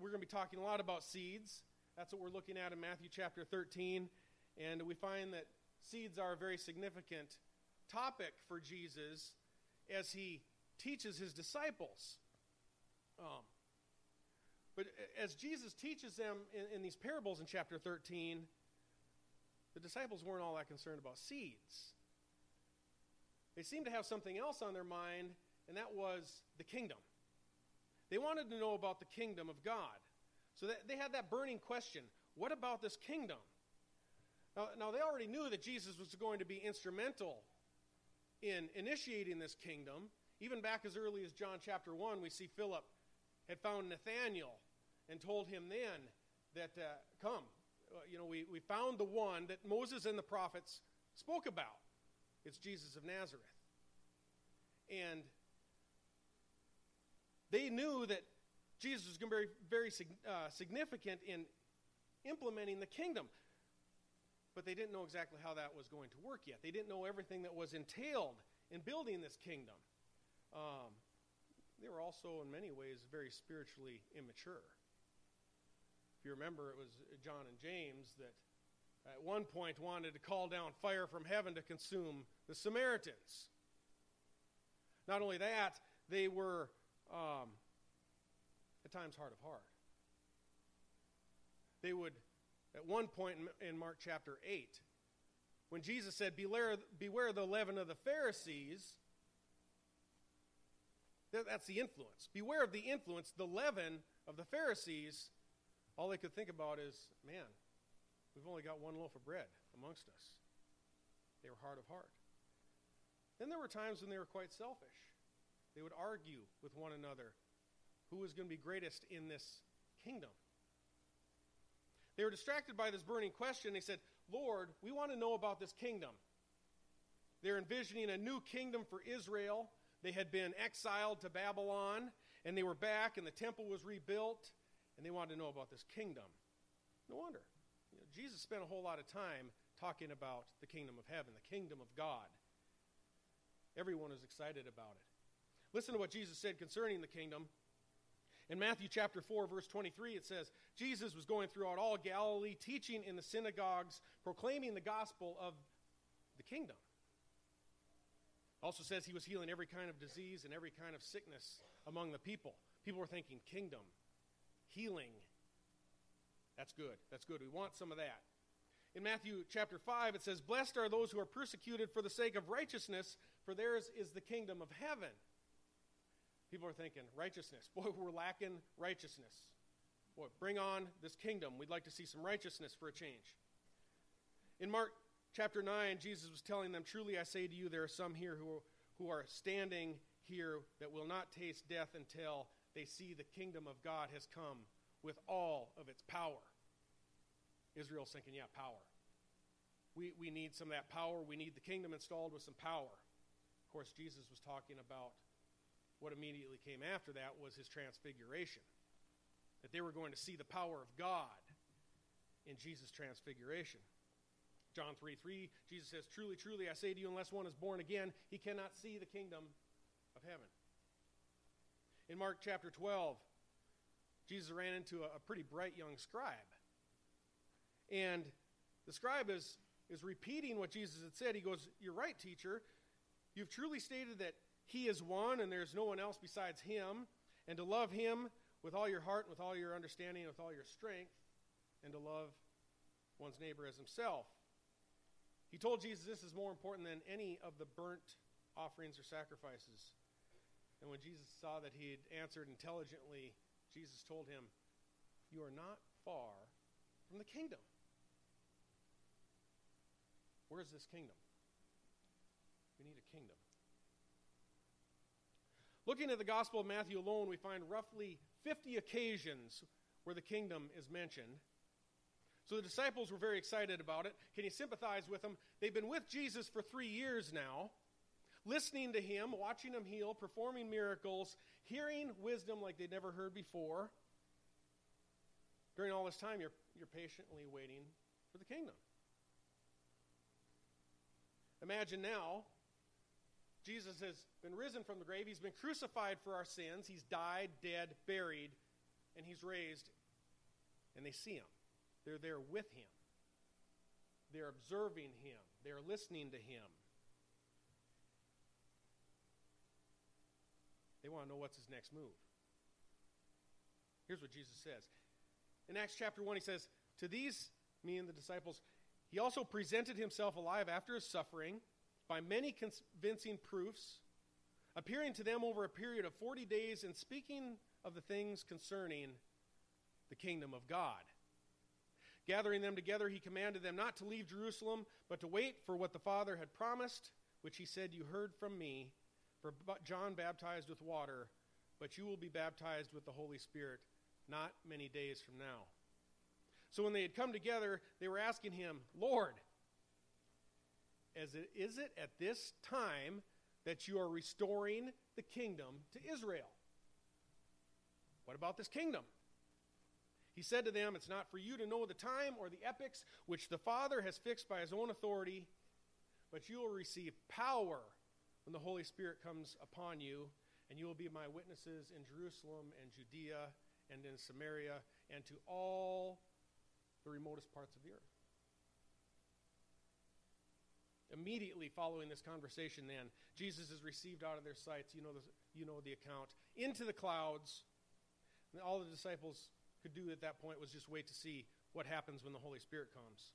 we're going to be talking a lot about seeds. That's what we're looking at in Matthew chapter 13. And we find that seeds are a very significant topic for Jesus as he teaches his disciples. Um, but as Jesus teaches them in, in these parables in chapter 13, the disciples weren't all that concerned about seeds. They seemed to have something else on their mind, and that was the kingdom. They wanted to know about the kingdom of God. So they had that burning question what about this kingdom? Now, now, they already knew that Jesus was going to be instrumental in initiating this kingdom. Even back as early as John chapter 1, we see Philip had found Nathanael and told him then that, uh, come, uh, you know, we, we found the one that Moses and the prophets spoke about. It's Jesus of Nazareth. And they knew that Jesus was going to be very, uh, significant in implementing the kingdom. But they didn't know exactly how that was going to work yet. They didn't know everything that was entailed in building this kingdom. Um, they were also, in many ways, very spiritually immature. If you remember, it was John and James that at one point wanted to call down fire from heaven to consume the Samaritans. Not only that, they were um, at times hard of heart. They would, at one point in Mark chapter 8, when Jesus said, Beware, beware the leaven of the Pharisees, that's the influence. Beware of the influence, the leaven of the Pharisees. All they could think about is, man, we've only got one loaf of bread amongst us. They were hard of heart. Then there were times when they were quite selfish. They would argue with one another who was going to be greatest in this kingdom. They were distracted by this burning question. They said, Lord, we want to know about this kingdom. They're envisioning a new kingdom for Israel. They had been exiled to Babylon, and they were back, and the temple was rebuilt, and they wanted to know about this kingdom. No wonder. You know, Jesus spent a whole lot of time talking about the kingdom of heaven, the kingdom of God. Everyone was excited about it. Listen to what Jesus said concerning the kingdom. In Matthew chapter 4, verse 23, it says, Jesus was going throughout all Galilee, teaching in the synagogues, proclaiming the gospel of the kingdom. Also says he was healing every kind of disease and every kind of sickness among the people. People were thinking, kingdom, healing. That's good. That's good. We want some of that. In Matthew chapter 5, it says, Blessed are those who are persecuted for the sake of righteousness, for theirs is the kingdom of heaven. People are thinking, righteousness. Boy, we're lacking righteousness. Boy, bring on this kingdom. We'd like to see some righteousness for a change. In Mark chapter 9, Jesus was telling them, Truly I say to you, there are some here who are, who are standing here that will not taste death until they see the kingdom of God has come with all of its power. Israel's thinking, yeah, power. We, we need some of that power. We need the kingdom installed with some power. Of course, Jesus was talking about what immediately came after that was his transfiguration. That they were going to see the power of God in Jesus' transfiguration. John 3 3, Jesus says, Truly, truly, I say to you, unless one is born again, he cannot see the kingdom of heaven. In Mark chapter 12, Jesus ran into a, a pretty bright young scribe. And the scribe is, is repeating what Jesus had said. He goes, You're right, teacher. You've truly stated that he is one, and there's no one else besides Him. And to love Him with all your heart, and with all your understanding, and with all your strength, and to love one's neighbor as himself. He told Jesus this is more important than any of the burnt offerings or sacrifices. And when Jesus saw that he had answered intelligently, Jesus told him, You are not far from the kingdom. Where's this kingdom? We need a kingdom. Looking at the Gospel of Matthew alone, we find roughly 50 occasions where the kingdom is mentioned. So the disciples were very excited about it. Can you sympathize with them? They've been with Jesus for three years now, listening to him, watching him heal, performing miracles, hearing wisdom like they'd never heard before. During all this time, you're, you're patiently waiting for the kingdom. Imagine now Jesus has been risen from the grave. He's been crucified for our sins. He's died, dead, buried. and he's raised, and they see him. They're there with him. They're observing him. They're listening to him. They want to know what's his next move. Here's what Jesus says. In Acts chapter 1, he says, To these, me and the disciples, he also presented himself alive after his suffering by many convincing proofs, appearing to them over a period of 40 days and speaking of the things concerning the kingdom of God. Gathering them together, he commanded them not to leave Jerusalem, but to wait for what the Father had promised, which he said, You heard from me. For John baptized with water, but you will be baptized with the Holy Spirit not many days from now. So when they had come together, they were asking him, Lord, as it, is it at this time that you are restoring the kingdom to Israel? What about this kingdom? He said to them, It's not for you to know the time or the epochs which the Father has fixed by his own authority, but you will receive power when the Holy Spirit comes upon you, and you will be my witnesses in Jerusalem and Judea and in Samaria and to all the remotest parts of the earth. Immediately following this conversation, then, Jesus is received out of their sights. You know the, you know the account. Into the clouds. And all the disciples could do at that point was just wait to see what happens when the Holy Spirit comes.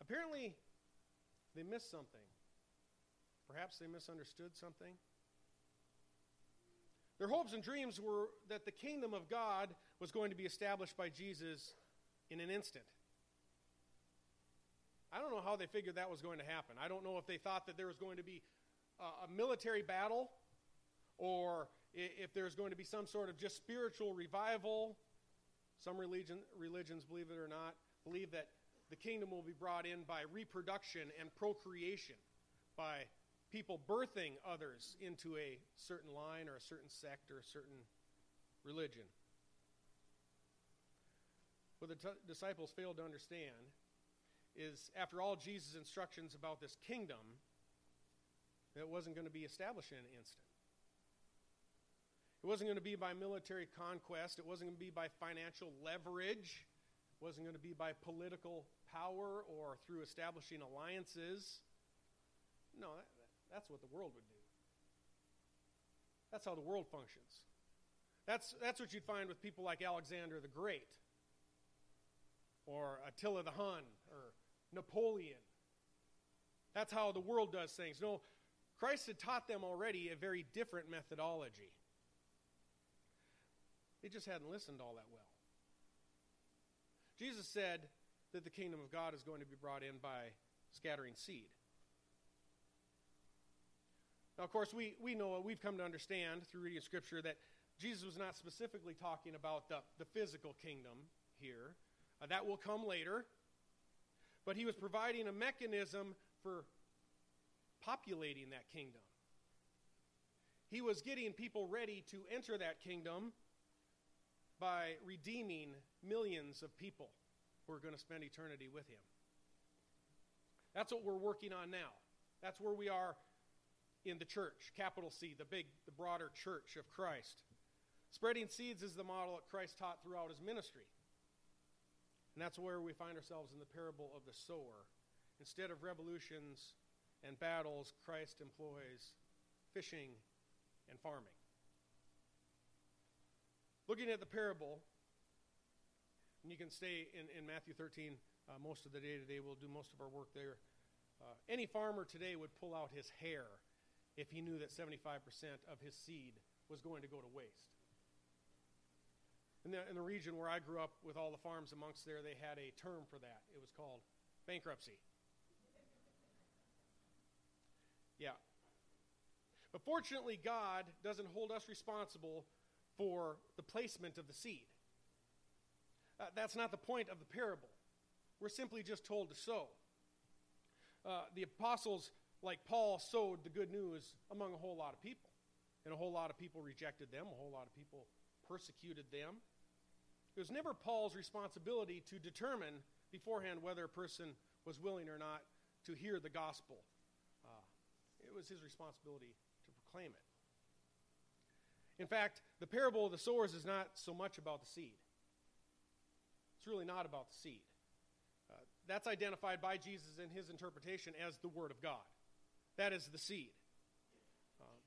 Apparently, they missed something. Perhaps they misunderstood something. Their hopes and dreams were that the kingdom of God was going to be established by Jesus in an instant. I don't know how they figured that was going to happen. I don't know if they thought that there was going to be a, military battle or if there's going to be some sort of just spiritual revival. Some religion, religions, believe it or not, believe that the kingdom will be brought in by reproduction and procreation, by people birthing others into a certain line or a certain sect or a certain religion. What the t- disciples failed to understand is after all Jesus' instructions about this kingdom, it wasn't going to be established in an instant. It wasn't going to be by military conquest. It wasn't going to be by financial leverage. It wasn't going to be by political power or through establishing alliances. No, that, that's what the world would do. That's how the world functions. That's, that's what you'd find with people like Alexander the Great, or Attila the Hun, or Napoleon. That's how the world does things. No, Christ had taught them already a very different methodology. They just hadn't listened all that well. Jesus said that the kingdom of God is going to be brought in by scattering seed. Now, of course, we, we know, we've come to understand through reading Scripture that Jesus was not specifically talking about the, the physical kingdom here. Uh, that will come later. But he was providing a mechanism for populating that kingdom. He was getting people ready to enter that kingdom by redeeming millions of people who are going to spend eternity with him. That's what we're working on now. That's where we are in the church, capital C, the big, the broader church of Christ. Spreading seeds is the model that Christ taught throughout his ministry. And that's where we find ourselves in the parable of the sower. Instead of revolutions and battles, Christ employs fishing and farming. Looking at the parable, and you can stay in, in Matthew 13 uh, most of the day today. We'll do most of our work there. Uh, any farmer today would pull out his hair if he knew that 75% of his seed was going to go to waste. In the, in the region where I grew up with all the farms amongst there, they had a term for that. It was called bankruptcy. Yeah. But fortunately, God doesn't hold us responsible for the placement of the seed. Uh, that's not the point of the parable. We're simply just told to sow. Uh, the apostles like Paul sowed the good news among a whole lot of people. And a whole lot of people rejected them, a whole lot of people persecuted them. It was never Paul's responsibility to determine beforehand whether a person was willing or not to hear the gospel. Uh, it was his responsibility to proclaim it. In fact, the parable of the sowers is not so much about the seed. It's really not about the seed. Uh, that's identified by Jesus in his interpretation as the Word of God. That is the seed. Um,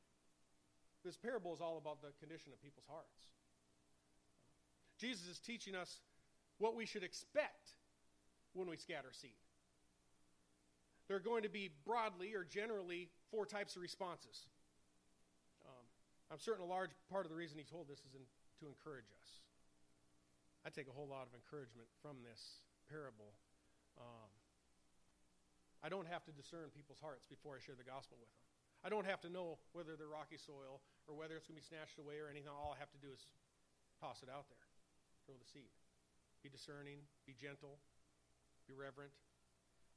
this parable is all about the condition of people's hearts. Jesus is teaching us what we should expect when we scatter seed. There are going to be broadly or generally four types of responses. Um, I'm certain a large part of the reason he told this is in, to encourage us. I take a whole lot of encouragement from this parable. Um, I don't have to discern people's hearts before I share the gospel with them. I don't have to know whether they're rocky soil or whether it's going to be snatched away or anything. All I have to do is toss it out there, throw the seed. Be discerning, be gentle, be reverent,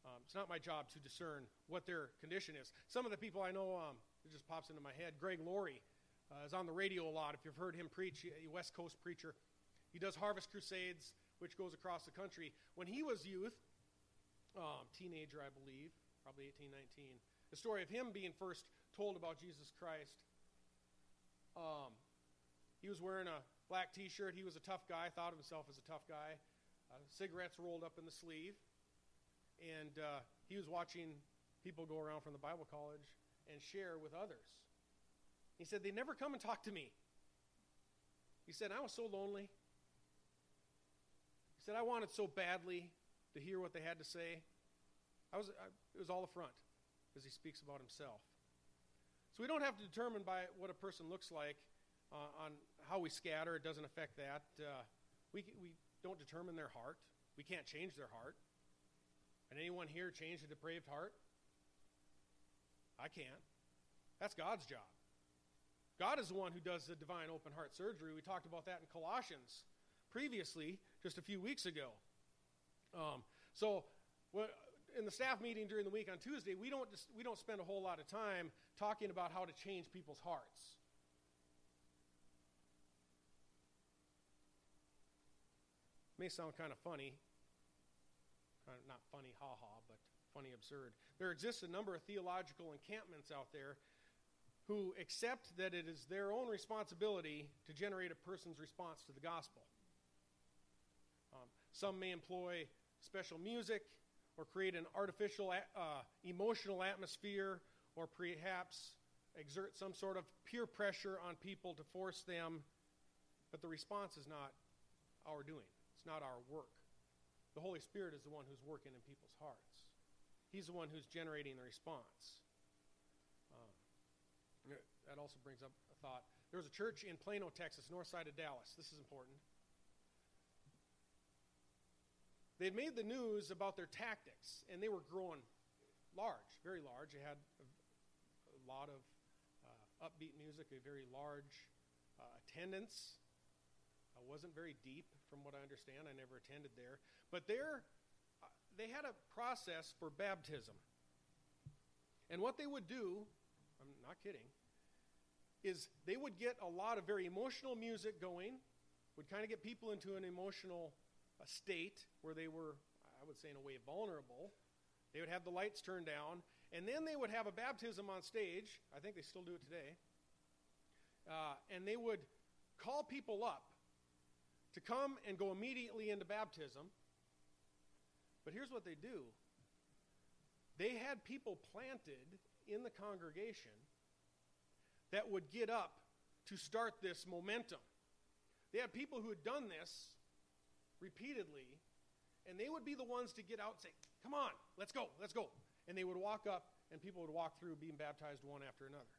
um, it's not my job to discern what their condition is. Some of the people I know, um, it just pops into my head. Greg Laurie uh, is on the radio a lot. If you've heard him preach, a West Coast preacher, he does Harvest Crusades, which goes across the country. When he was youth, um, teenager, I believe, probably 18, 19, the story of him being first told about Jesus Christ. Um, he was wearing a black T-shirt. He was a tough guy. Thought of himself as a tough guy. Uh, cigarettes rolled up in the sleeve and uh, he was watching people go around from the Bible college and share with others. He said, They never come and talk to me. He said, I was so lonely. He said, I wanted so badly to hear what they had to say. I was, I, it was all a front as he speaks about himself. So we don't have to determine by what a person looks like uh, on how we scatter. It doesn't affect that. Uh, we, we don't determine their heart. We can't change their heart. Can anyone here change a depraved heart? I can't. That's God's job. God is the one who does the divine open heart surgery. We talked about that in Colossians previously, just a few weeks ago. Um, so, in the staff meeting during the week on Tuesday, we don't, just, we don't spend a whole lot of time talking about how to change people's hearts. May sound kind of funny, kind of not funny, ha ha, but funny, absurd. There exists a number of theological encampments out there who accept that it is their own responsibility to generate a person's response to the gospel. Um, some may employ special music or create an artificial uh, emotional atmosphere or perhaps exert some sort of peer pressure on people to force them, but the response is not our doing, it's not our work. The Holy Spirit is the one who's working in people's hearts. He's the one who's generating the response. Um, that also brings up a thought. There was a church in Plano, Texas, north side of Dallas. This is important. They made the news about their tactics, and they were growing large, very large. They had a, a lot of uh, upbeat music, a very large uh, attendance. Wasn't very deep, from what I understand. I never attended there. But there, uh, they had a process for baptism. And what they would do, I'm not kidding, is they would get a lot of very emotional music going, would kind of get people into an emotional uh, state where they were, I would say, in a way, vulnerable. They would have the lights turned down, and then they would have a baptism on stage. I think they still do it today. Uh, and they would call people up to come and go immediately into baptism. But here's what they do they had people planted in the congregation that would get up to start this momentum. They had people who had done this repeatedly, and they would be the ones to get out and say, Come on, let's go, let's go. And they would walk up, and people would walk through being baptized one after another.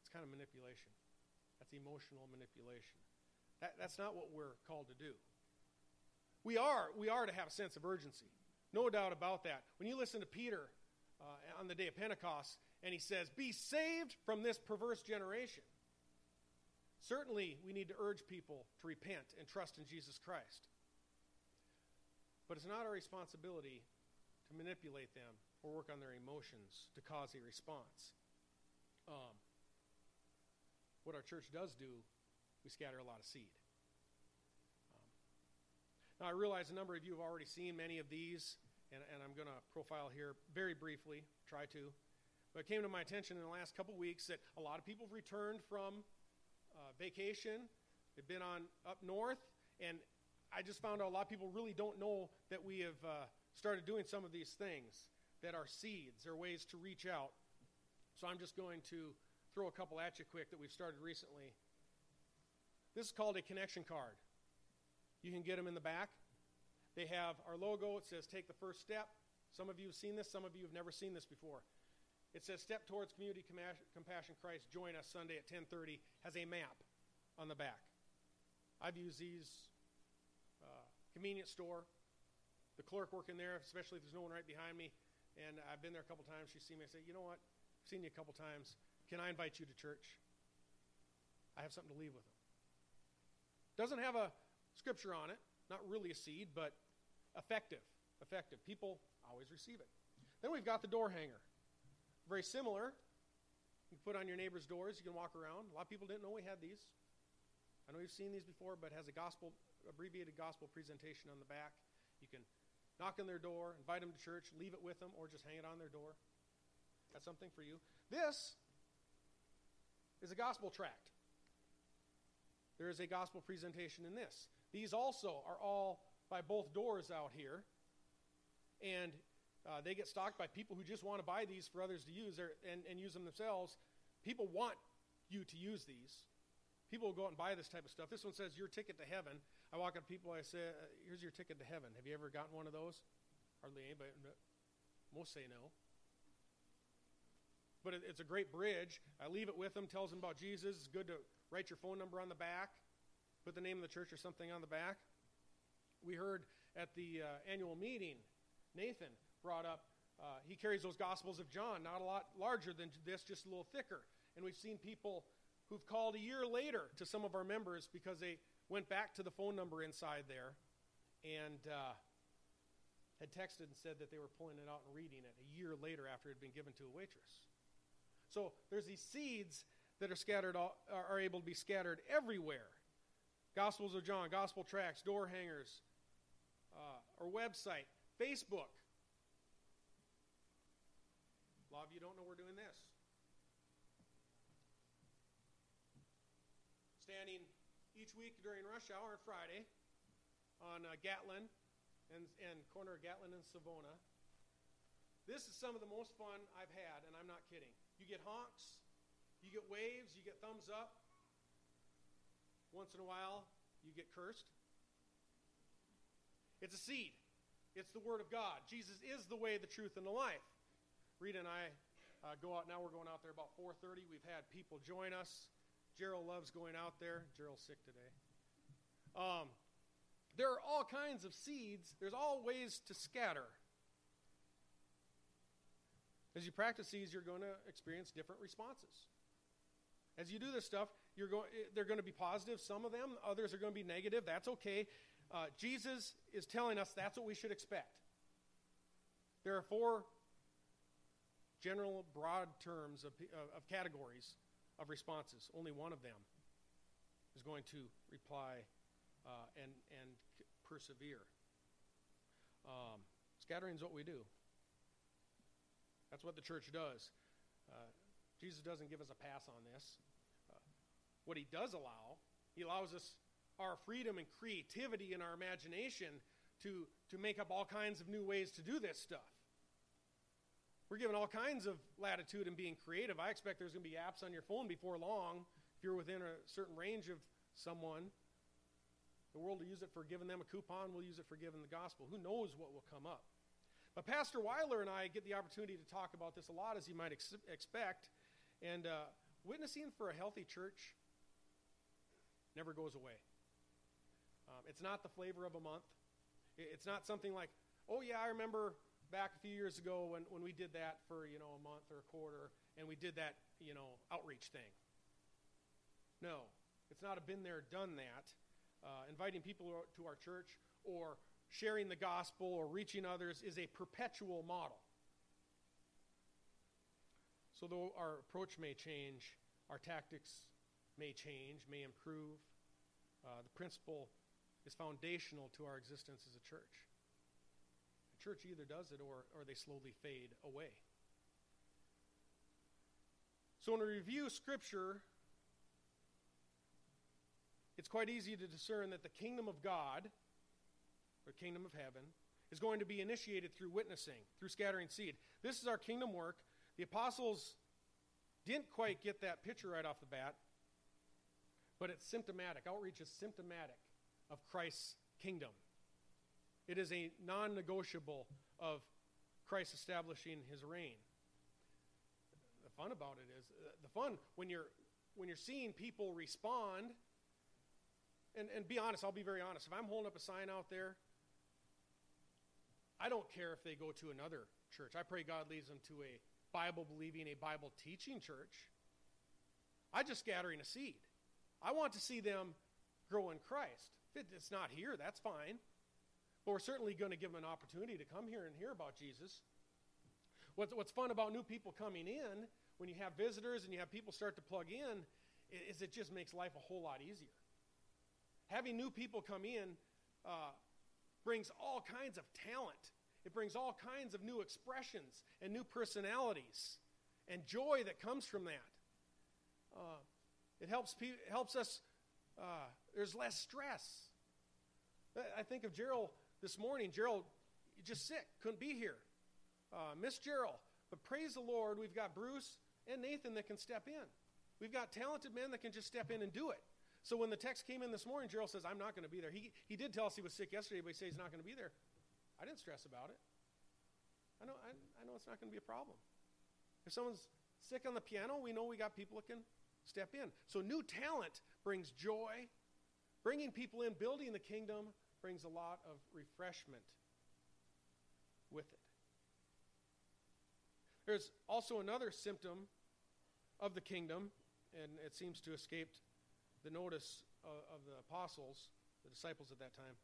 It's kind of manipulation. That's emotional manipulation. That, that's not what we're called to do. We are, we are to have a sense of urgency. No doubt about that. When you listen to Peter uh, on the day of Pentecost, and he says, Be saved from this perverse generation. Certainly, we need to urge people to repent and trust in Jesus Christ. But it's not our responsibility to manipulate them or work on their emotions to cause a response. Um, what our church does do, we scatter a lot of seed. Um, now, I realize a number of you have already seen many of these, and, and I'm going to profile here very briefly, try to. But it came to my attention in the last couple weeks that a lot of people have returned from uh, vacation. They've been on up north, and I just found out a lot of people really don't know that we have uh, started doing some of these things that are seeds, are ways to reach out. So I'm just going to throw a couple at you quick that we've started recently. This is called a connection card. You can get them in the back. They have our logo. It says take the first step. Some of you have seen this, some of you have never seen this before. It says step towards community compassion Christ. Join us Sunday at 10:30 has a map on the back. I've used these uh, convenience store. The clerk working there, especially if there's no one right behind me, and I've been there a couple times. She's seen me. I say, you know what? I've seen you a couple times. Can I invite you to church? I have something to leave with them. Doesn't have a scripture on it. Not really a seed, but effective. Effective. People always receive it. Then we've got the door hanger. Very similar. You put on your neighbor's doors. You can walk around. A lot of people didn't know we had these. I know you've seen these before, but has a gospel abbreviated gospel presentation on the back. You can knock on their door, invite them to church, leave it with them, or just hang it on their door. That's something for you. This is a gospel tract. There is a gospel presentation in this. These also are all by both doors out here. And uh, they get stocked by people who just want to buy these for others to use and, and use them themselves. People want you to use these. People will go out and buy this type of stuff. This one says, Your ticket to heaven. I walk up to people, I say, uh, Here's your ticket to heaven. Have you ever gotten one of those? Hardly anybody. Most say no. But it, it's a great bridge. I leave it with them, tells them about Jesus. It's good to write your phone number on the back, put the name of the church or something on the back. We heard at the uh, annual meeting, Nathan brought up, uh, he carries those Gospels of John, not a lot larger than this, just a little thicker. And we've seen people who've called a year later to some of our members because they went back to the phone number inside there and uh, had texted and said that they were pulling it out and reading it a year later after it had been given to a waitress. So there's these seeds that are scattered, are able to be scattered everywhere. Gospels of John, gospel tracts, door hangers, uh, our website, Facebook, a lot of you don't know we're doing this. Standing each week during rush hour on Friday on uh, Gatlin and, and corner of Gatlin and Savona. This is some of the most fun I've had, and I'm not kidding. You get honks, you get waves, you get thumbs up. Once in a while, you get cursed. It's a seed. It's the Word of God. Jesus is the way, the truth, and the life. Rita and I uh, go out now. We're going out there about 4:30. We've had people join us. Gerald loves going out there. Gerald's sick today. Um, there are all kinds of seeds. There's all ways to scatter. As you practice these, you're going to experience different responses. As you do this stuff, you're going, they're going to be positive, some of them, others are going to be negative. That's okay. Uh, Jesus is telling us that's what we should expect. There are four general, broad terms of, of categories of responses. Only one of them is going to reply uh, and, and persevere. Um, scattering is what we do. That's what the church does. Uh, Jesus doesn't give us a pass on this. Uh, what he does allow, he allows us our freedom and creativity and our imagination to, to make up all kinds of new ways to do this stuff. We're given all kinds of latitude in being creative. I expect there's going to be apps on your phone before long. If you're within a certain range of someone, the world will use it for giving them a coupon. We'll use it for giving the gospel. Who knows what will come up? But Pastor Weiler and I get the opportunity to talk about this a lot, as you might ex- expect. And uh, witnessing for a healthy church never goes away. Um, it's not the flavor of a month. It's not something like, oh, yeah, I remember back a few years ago when, when we did that for, you know, a month or a quarter, and we did that, you know, outreach thing. No, it's not a been there, done that. Uh, inviting people to our church or sharing the gospel or reaching others is a perpetual model. So, though our approach may change, our tactics may change, may improve, uh, the principle is foundational to our existence as a church The church either does it or, or they slowly fade away. So when we review Scripture, it's quite easy to discern that the kingdom of God, or kingdom of heaven, is going to be initiated through witnessing, through scattering seed. This is our kingdom work. The apostles didn't quite get that picture right off the bat, but it's symptomatic. Outreach is symptomatic of Christ's kingdom. It is a non negotiable of Christ establishing his reign. The fun about it is uh, the fun when you're when you're seeing people respond and, and be honest, I'll be very honest. If I'm holding up a sign out there, I don't care if they go to another church. I pray God leads them to a Bible believing, a Bible teaching church. I just scattering a seed. I want to see them grow in Christ. If it's not here, that's fine. But we're certainly going to give them an opportunity to come here and hear about Jesus. What's, what's fun about new people coming in, when you have visitors and you have people start to plug in, is it just makes life a whole lot easier having new people come in uh, brings all kinds of talent. It brings all kinds of new expressions and new personalities and joy that comes from that. Uh, it helps, pe- helps us, uh, there's less stress. I think of Gerald this morning. Gerald, just sick, couldn't be here. Uh, miss Gerald. But praise the Lord, we've got Bruce and Nathan that can step in. We've got talented men that can just step in and do it. So when the text came in this morning, Gerald says, I'm not going to be there. He, he did tell us he was sick yesterday, but he says he's not going to be there. I didn't stress about it. I know, I, I know it's not going to be a problem. If someone's sick on the piano, we know we got people that can step in. So new talent brings joy. Bringing people in, building the kingdom, brings a lot of refreshment with it. There's also another symptom of the kingdom, and it seems to escape the notice of, of the apostles, the disciples at that time.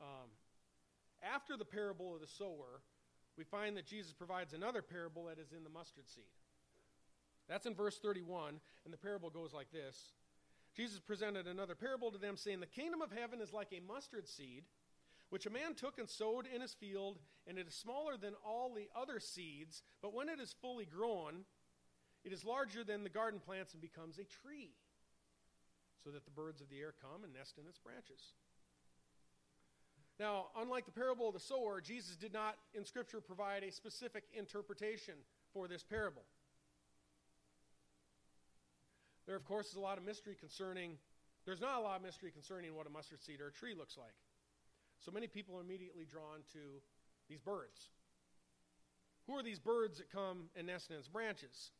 Um, after the parable of the sower, we find that Jesus provides another parable that is in the mustard seed. That's in verse 31, and the parable goes like this Jesus presented another parable to them, saying, The kingdom of heaven is like a mustard seed, which a man took and sowed in his field, and it is smaller than all the other seeds, but when it is fully grown, it is larger than the garden plants and becomes a tree so that the birds of the air come and nest in its branches. Now, unlike the parable of the sower, Jesus did not in Scripture provide a specific interpretation for this parable. There, of course, is a lot of mystery concerning, there's not a lot of mystery concerning what a mustard seed or a tree looks like. So many people are immediately drawn to these birds. Who are these birds that come and nest in its branches?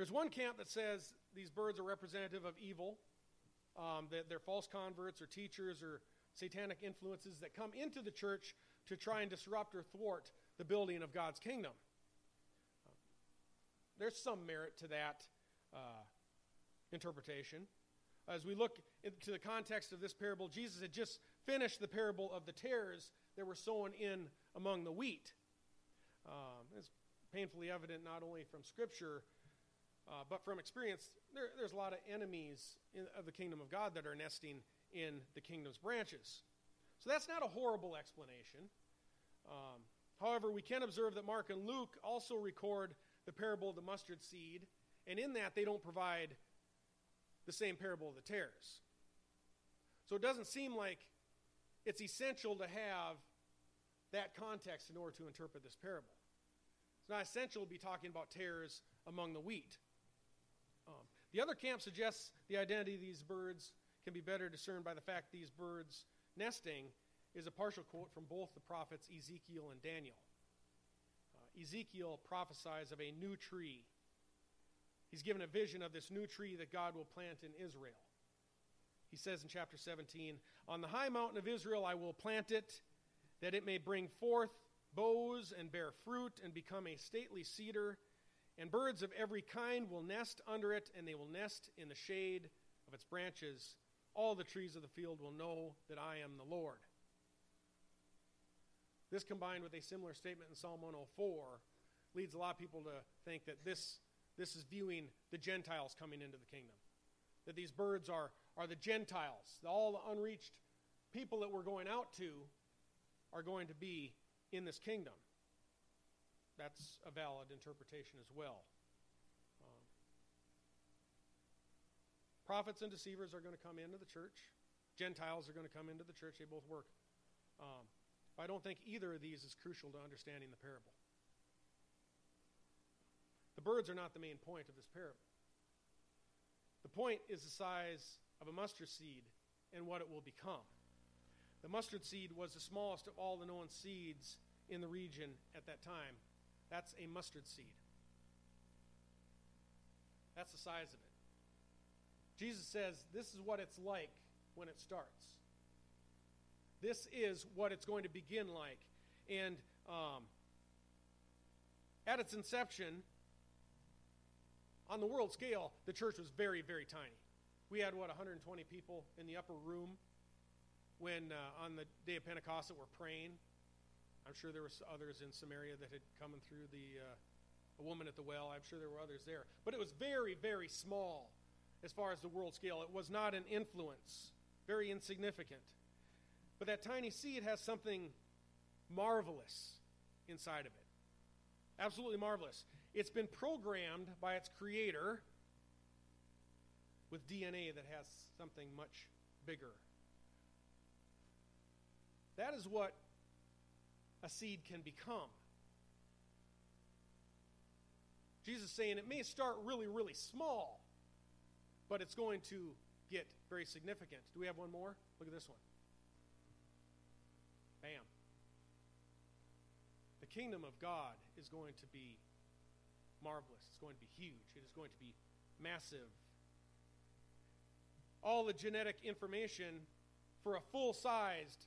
There's one camp that says these birds are representative of evil, um, that they're false converts or teachers or satanic influences that come into the church to try and disrupt or thwart the building of God's kingdom. There's some merit to that uh, interpretation. As we look into the context of this parable, Jesus had just finished the parable of the tares that were sown in among the wheat. Um, it's painfully evident not only from Scripture uh, but from experience, there, there's a lot of enemies in, of the kingdom of God that are nesting in the kingdom's branches. So that's not a horrible explanation. Um, however, we can observe that Mark and Luke also record the parable of the mustard seed, and in that they don't provide the same parable of the tares. So it doesn't seem like it's essential to have that context in order to interpret this parable. It's not essential to be talking about tares among the wheat. The other camp suggests the identity of these birds can be better discerned by the fact these birds nesting is a partial quote from both the prophets Ezekiel and Daniel. Uh, Ezekiel prophesies of a new tree. He's given a vision of this new tree that God will plant in Israel. He says in chapter 17, On the high mountain of Israel I will plant it, that it may bring forth boughs and bear fruit and become a stately cedar and birds of every kind will nest under it, and they will nest in the shade of its branches. All the trees of the field will know that I am the Lord. This combined with a similar statement in Psalm 104 leads a lot of people to think that this, this is viewing the Gentiles coming into the kingdom. That these birds are, are the Gentiles, all the unreached people that we're going out to are going to be in this kingdom that's a valid interpretation as well. Um, prophets and deceivers are going to come into the church. Gentiles are going to come into the church. They both work. Um, I don't think either of these is crucial to understanding the parable. The birds are not the main point of this parable. The point is the size of a mustard seed and what it will become. The mustard seed was the smallest of all the known seeds in the region at that time, that's a mustard seed. That's the size of it. Jesus says this is what it's like when it starts. This is what it's going to begin like. And um, at its inception, on the world scale, the church was very, very tiny. We had, what, 120 people in the upper room when uh, on the day of Pentecost that were praying. I'm sure there were others in Samaria that had come through the uh, a woman at the well. I'm sure there were others there, but it was very, very small as far as the world scale. It was not an influence, very insignificant. But that tiny seed has something marvelous inside of it. Absolutely marvelous. It's been programmed by its creator with DNA that has something much bigger. That is what a seed can become. Jesus is saying it may start really, really small, but it's going to get very significant. Do we have one more? Look at this one. Bam. The kingdom of God is going to be marvelous. It's going to be huge. It is going to be massive. All the genetic information for a full sized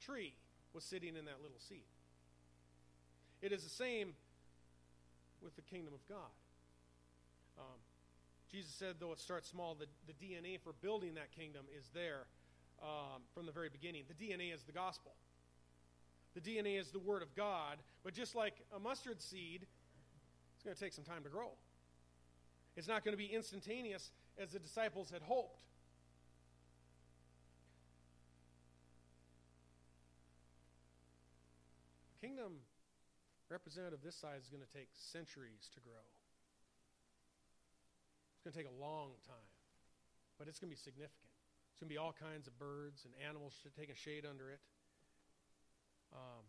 tree was sitting in that little seed. It is the same with the kingdom of God. Um, Jesus said, though it starts small, the, the DNA for building that kingdom is there um, from the very beginning. The DNA is the gospel. The DNA is the Word of God. But just like a mustard seed, it's going to take some time to grow. It's not going to be instantaneous as the disciples had hoped. Kingdom representative this size is going to take centuries to grow. It's going to take a long time, but it's going to be significant. It's going to be all kinds of birds and animals taking shade under it. Um,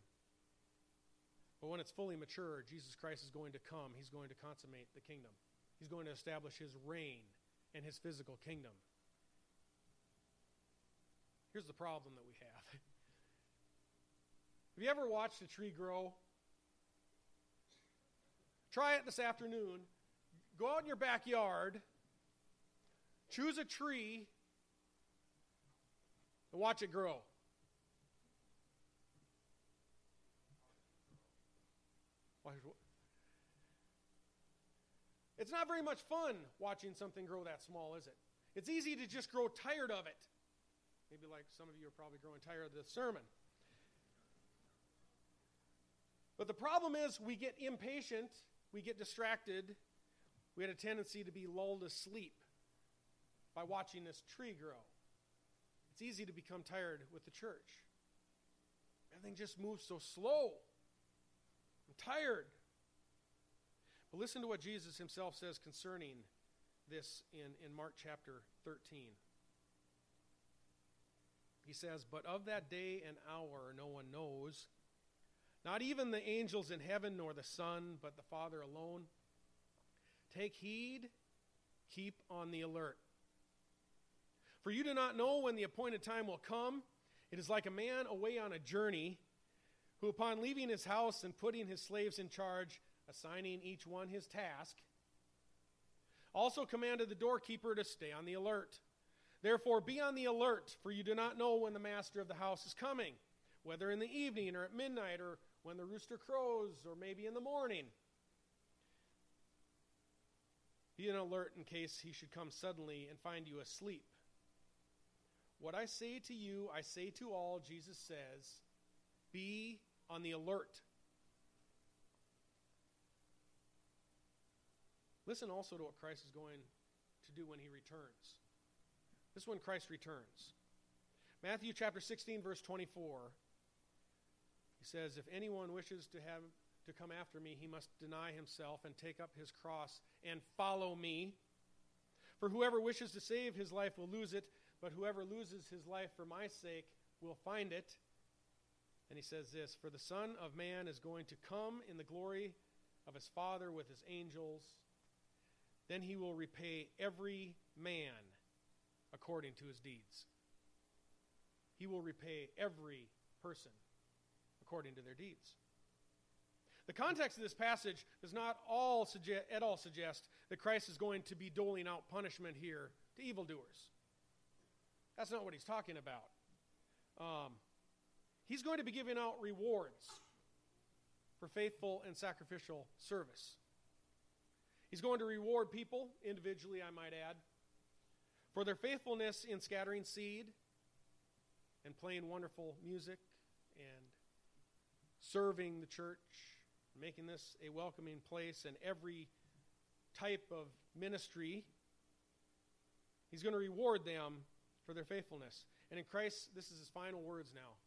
but when it's fully mature, Jesus Christ is going to come. He's going to consummate the kingdom. He's going to establish his reign and his physical kingdom. Here's the problem that we have. Have you ever watched a tree grow? Try it this afternoon. Go out in your backyard, choose a tree, and watch it grow. It's not very much fun watching something grow that small, is it? It's easy to just grow tired of it. Maybe like some of you are probably growing tired of this sermon. But the problem is we get impatient, we get distracted, we had a tendency to be lulled asleep by watching this tree grow. It's easy to become tired with the church. Everything just moves so slow. I'm tired. But listen to what Jesus himself says concerning this in, in Mark chapter 13. He says, But of that day and hour no one knows, not even the angels in heaven, nor the Son, but the Father alone. Take heed, keep on the alert. For you do not know when the appointed time will come. It is like a man away on a journey who, upon leaving his house and putting his slaves in charge, assigning each one his task, also commanded the doorkeeper to stay on the alert. Therefore, be on the alert, for you do not know when the master of the house is coming, whether in the evening or at midnight or when the rooster crows or maybe in the morning. Be on alert in case he should come suddenly and find you asleep. What I say to you, I say to all, Jesus says, be on the alert. Listen also to what Christ is going to do when he returns. This is when Christ returns. Matthew chapter 16, verse 24. He says, If anyone wishes to have to come after me, he must deny himself and take up his cross and follow me. For whoever wishes to save his life will lose it, but whoever loses his life for my sake will find it. And he says this For the Son of Man is going to come in the glory of his Father with his angels. Then he will repay every man according to his deeds. He will repay every person according to their deeds. The context of this passage does not all suggest, at all suggest that Christ is going to be doling out punishment here to evildoers. That's not what he's talking about. Um, he's going to be giving out rewards for faithful and sacrificial service. He's going to reward people, individually, I might add, for their faithfulness in scattering seed and playing wonderful music and serving the church making this a welcoming place in every type of ministry. He's going to reward them for their faithfulness. And in Christ, this is his final words now.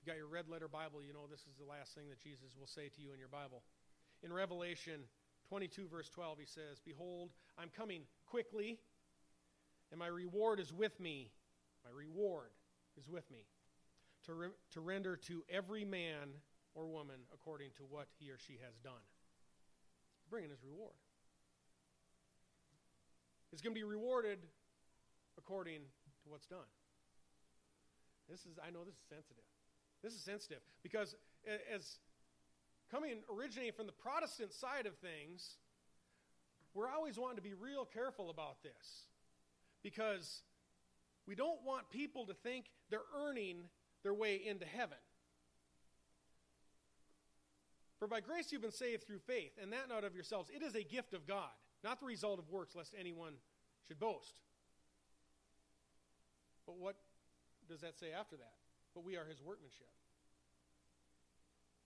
You got your red letter Bible, you know this is the last thing that Jesus will say to you in your Bible. In Revelation 22, verse 12, he says, Behold, I'm coming quickly, and my reward is with me. My reward is with me to, re- to render to every man or woman according to what he or she has done. Bringing his reward. It's going to be rewarded according to what's done. This is, I know this is sensitive. This is sensitive because as coming originating from the Protestant side of things, we're always wanting to be real careful about this because we don't want people to think they're earning their way into heaven. For by grace you've been saved through faith, and that not of yourselves. It is a gift of God, not the result of works, lest anyone should boast. But what does that say after that? But we are his workmanship,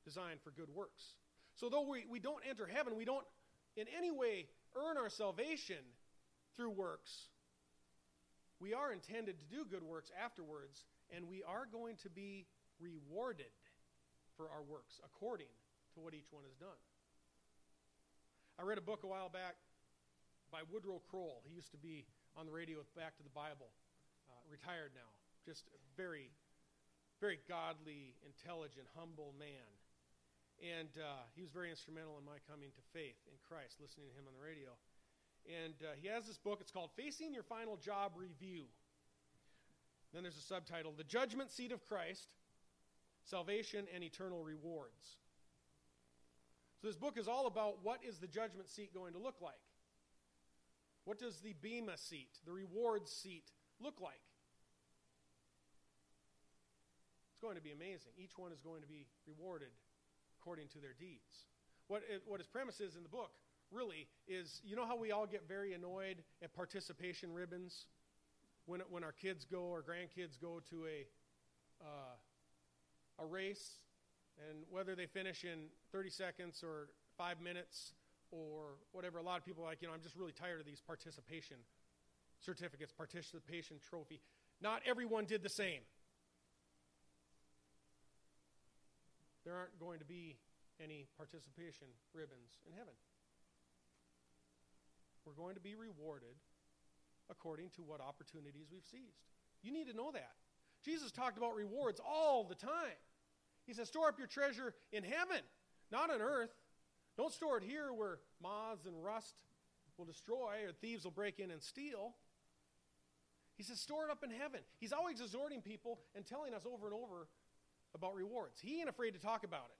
designed for good works. So though we, we don't enter heaven, we don't in any way earn our salvation through works, we are intended to do good works afterwards, and we are going to be rewarded for our works according to what each one has done. I read a book a while back by Woodrow Kroll. He used to be on the radio with Back to the Bible, uh, retired now. Just a very, very godly, intelligent, humble man. And uh, he was very instrumental in my coming to faith in Christ, listening to him on the radio. And uh, he has this book. It's called Facing Your Final Job Review. Then there's a subtitle The Judgment Seat of Christ Salvation and Eternal Rewards. So this book is all about what is the judgment seat going to look like? What does the Bema seat, the reward seat, look like? It's going to be amazing. Each one is going to be rewarded according to their deeds. What, it, what his premise is in the book, really, is you know how we all get very annoyed at participation ribbons? When, when our kids go or grandkids go to a, uh, a race and whether they finish in 30 seconds or five minutes or whatever, a lot of people are like, you know, I'm just really tired of these participation certificates, participation trophy. Not everyone did the same. There aren't going to be any participation ribbons in heaven. We're going to be rewarded according to what opportunities we've seized. You need to know that. Jesus talked about rewards all the time. He says, Store up your treasure in heaven, not on earth. Don't store it here where moths and rust will destroy or thieves will break in and steal. He says, Store it up in heaven. He's always exhorting people and telling us over and over about rewards. He ain't afraid to talk about it.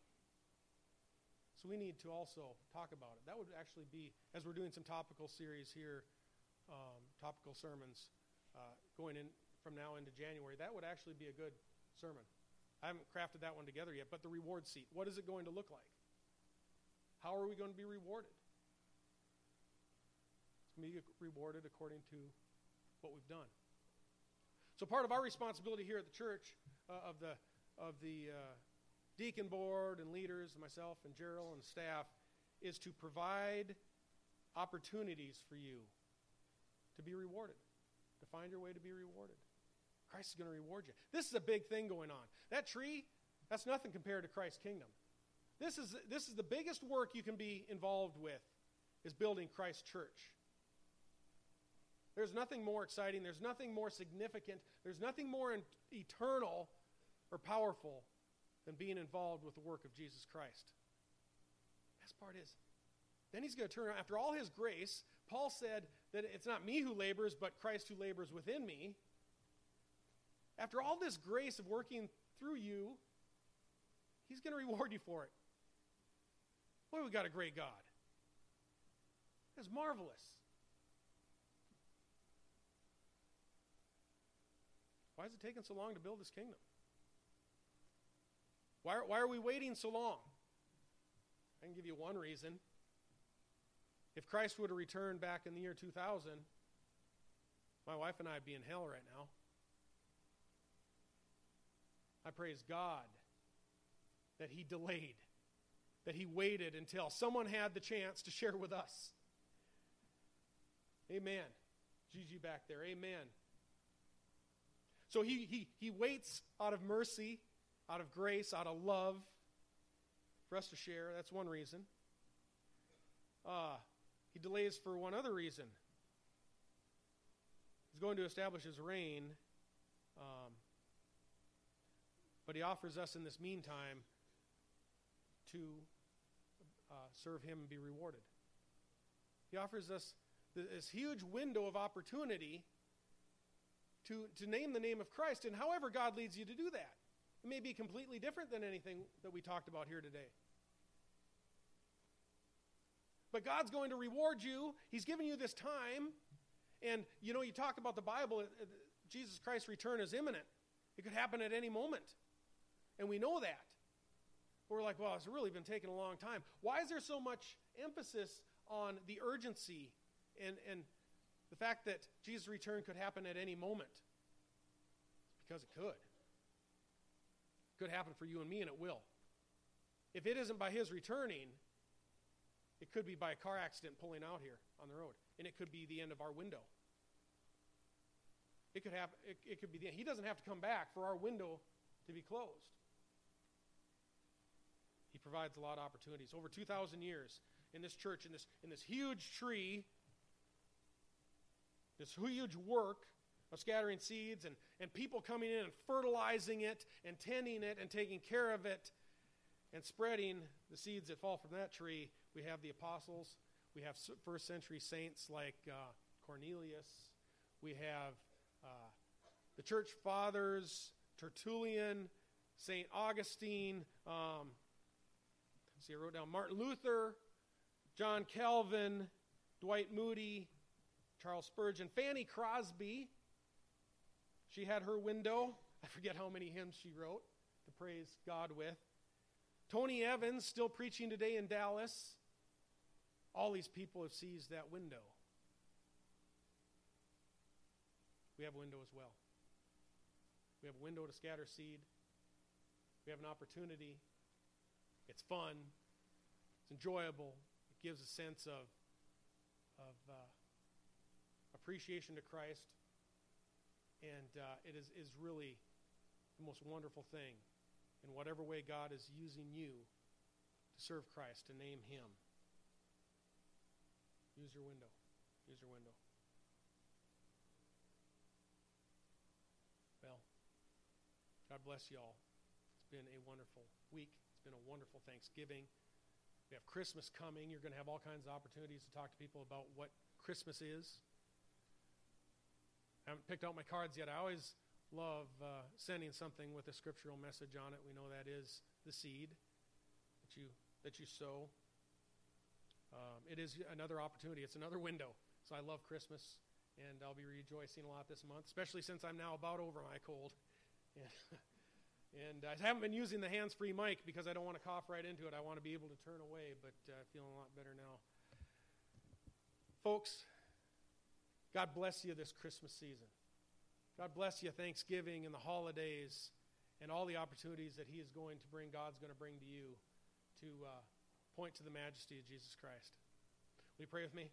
So we need to also talk about it. That would actually be, as we're doing some topical series here, um, topical sermons uh, going in from now into January, that would actually be a good sermon. I haven't crafted that one together yet, but the reward seat. What is it going to look like? How are we going to be rewarded? It's going to be rewarded according to what we've done. So part of our responsibility here at the church, uh, of the of the uh, deacon board and leaders, myself and Gerald and staff, is to provide opportunities for you to be rewarded, to find your way to be rewarded. Christ is going to reward you. This is a big thing going on. That tree, that's nothing compared to Christ's kingdom. This is, this is the biggest work you can be involved with, is building Christ's church. There's nothing more exciting, there's nothing more significant, there's nothing more in- eternal or powerful than being involved with the work of Jesus Christ. Best part is, then he's going to turn around. After all his grace, Paul said that it's not me who labors, but Christ who labors within me. After all this grace of working through you, he's going to reward you for it. Boy, we got a great God. That's marvelous. Why is it taking so long to build this kingdom? Why are, why are we waiting so long? I can give you one reason. If Christ would have returned back in the year 2000, my wife and I would be in hell right now. I praise God that He delayed, that He waited until someone had the chance to share with us. Amen. Gigi back there. Amen. So he, he, he waits out of mercy, out of grace, out of love for us to share. That's one reason. Uh, he delays for one other reason. He's going to establish his reign, um, but he offers us in this meantime to uh, serve him and be rewarded. He offers us this huge window of opportunity to, to name the name of Christ, and however God leads you to do that. It may be completely different than anything that we talked about here today. But God's going to reward you. He's given you this time. And, you know, you talk about the Bible, Jesus Christ's return is imminent. It could happen at any moment. And we know that. But we're like, well, it's really been taking a long time. Why is there so much emphasis on the urgency and, and the fact that Jesus' return could happen at any moment? It's because it could. It could happen for you and me, and it will. If it isn't by his returning, it could be by a car accident pulling out here on the road, and it could be the end of our window. It could happen. It, it could be the end. He doesn't have to come back for our window to be closed. Provides a lot of opportunities. Over 2,000 years in this church, in this, in this huge tree, this huge work of scattering seeds and, and people coming in and fertilizing it and tending it and taking care of it and spreading the seeds that fall from that tree we have the apostles. We have first century saints like uh, Cornelius. We have uh, the church fathers, Tertullian, St. Augustine. Um, see, I wrote down Martin Luther, John Calvin, Dwight Moody, Charles Spurgeon, Fanny Crosby. She had her window. I forget how many hymns she wrote to praise God with. Tony Evans, still preaching today in Dallas all these people have seized that window. We have a window as well. We have a window to scatter seed. We have an opportunity. It's fun. It's enjoyable. It gives a sense of, of uh, appreciation to Christ. And uh, it is, is really the most wonderful thing in whatever way God is using you to serve Christ, to name Him. Use your window. Use your window. Well, God bless you all. It's been a wonderful week. Been a wonderful Thanksgiving. We have Christmas coming. You're going to have all kinds of opportunities to talk to people about what Christmas is. I haven't picked out my cards yet. I always love uh, sending something with a scriptural message on it. We know that is the seed that you that you sow. Um, it is another opportunity. It's another window. So I love Christmas, and I'll be rejoicing a lot this month, especially since I'm now about over my cold. And, I haven't been using the hands-free mic because I don't want to cough right into it. I want to be able to turn away, but uh, feeling a lot better now. Folks, God bless you this Christmas season. God bless you Thanksgiving and the holidays and all the opportunities that He is going to bring, God's going to bring to you to uh, point to the majesty of Jesus Christ. Will you pray with me?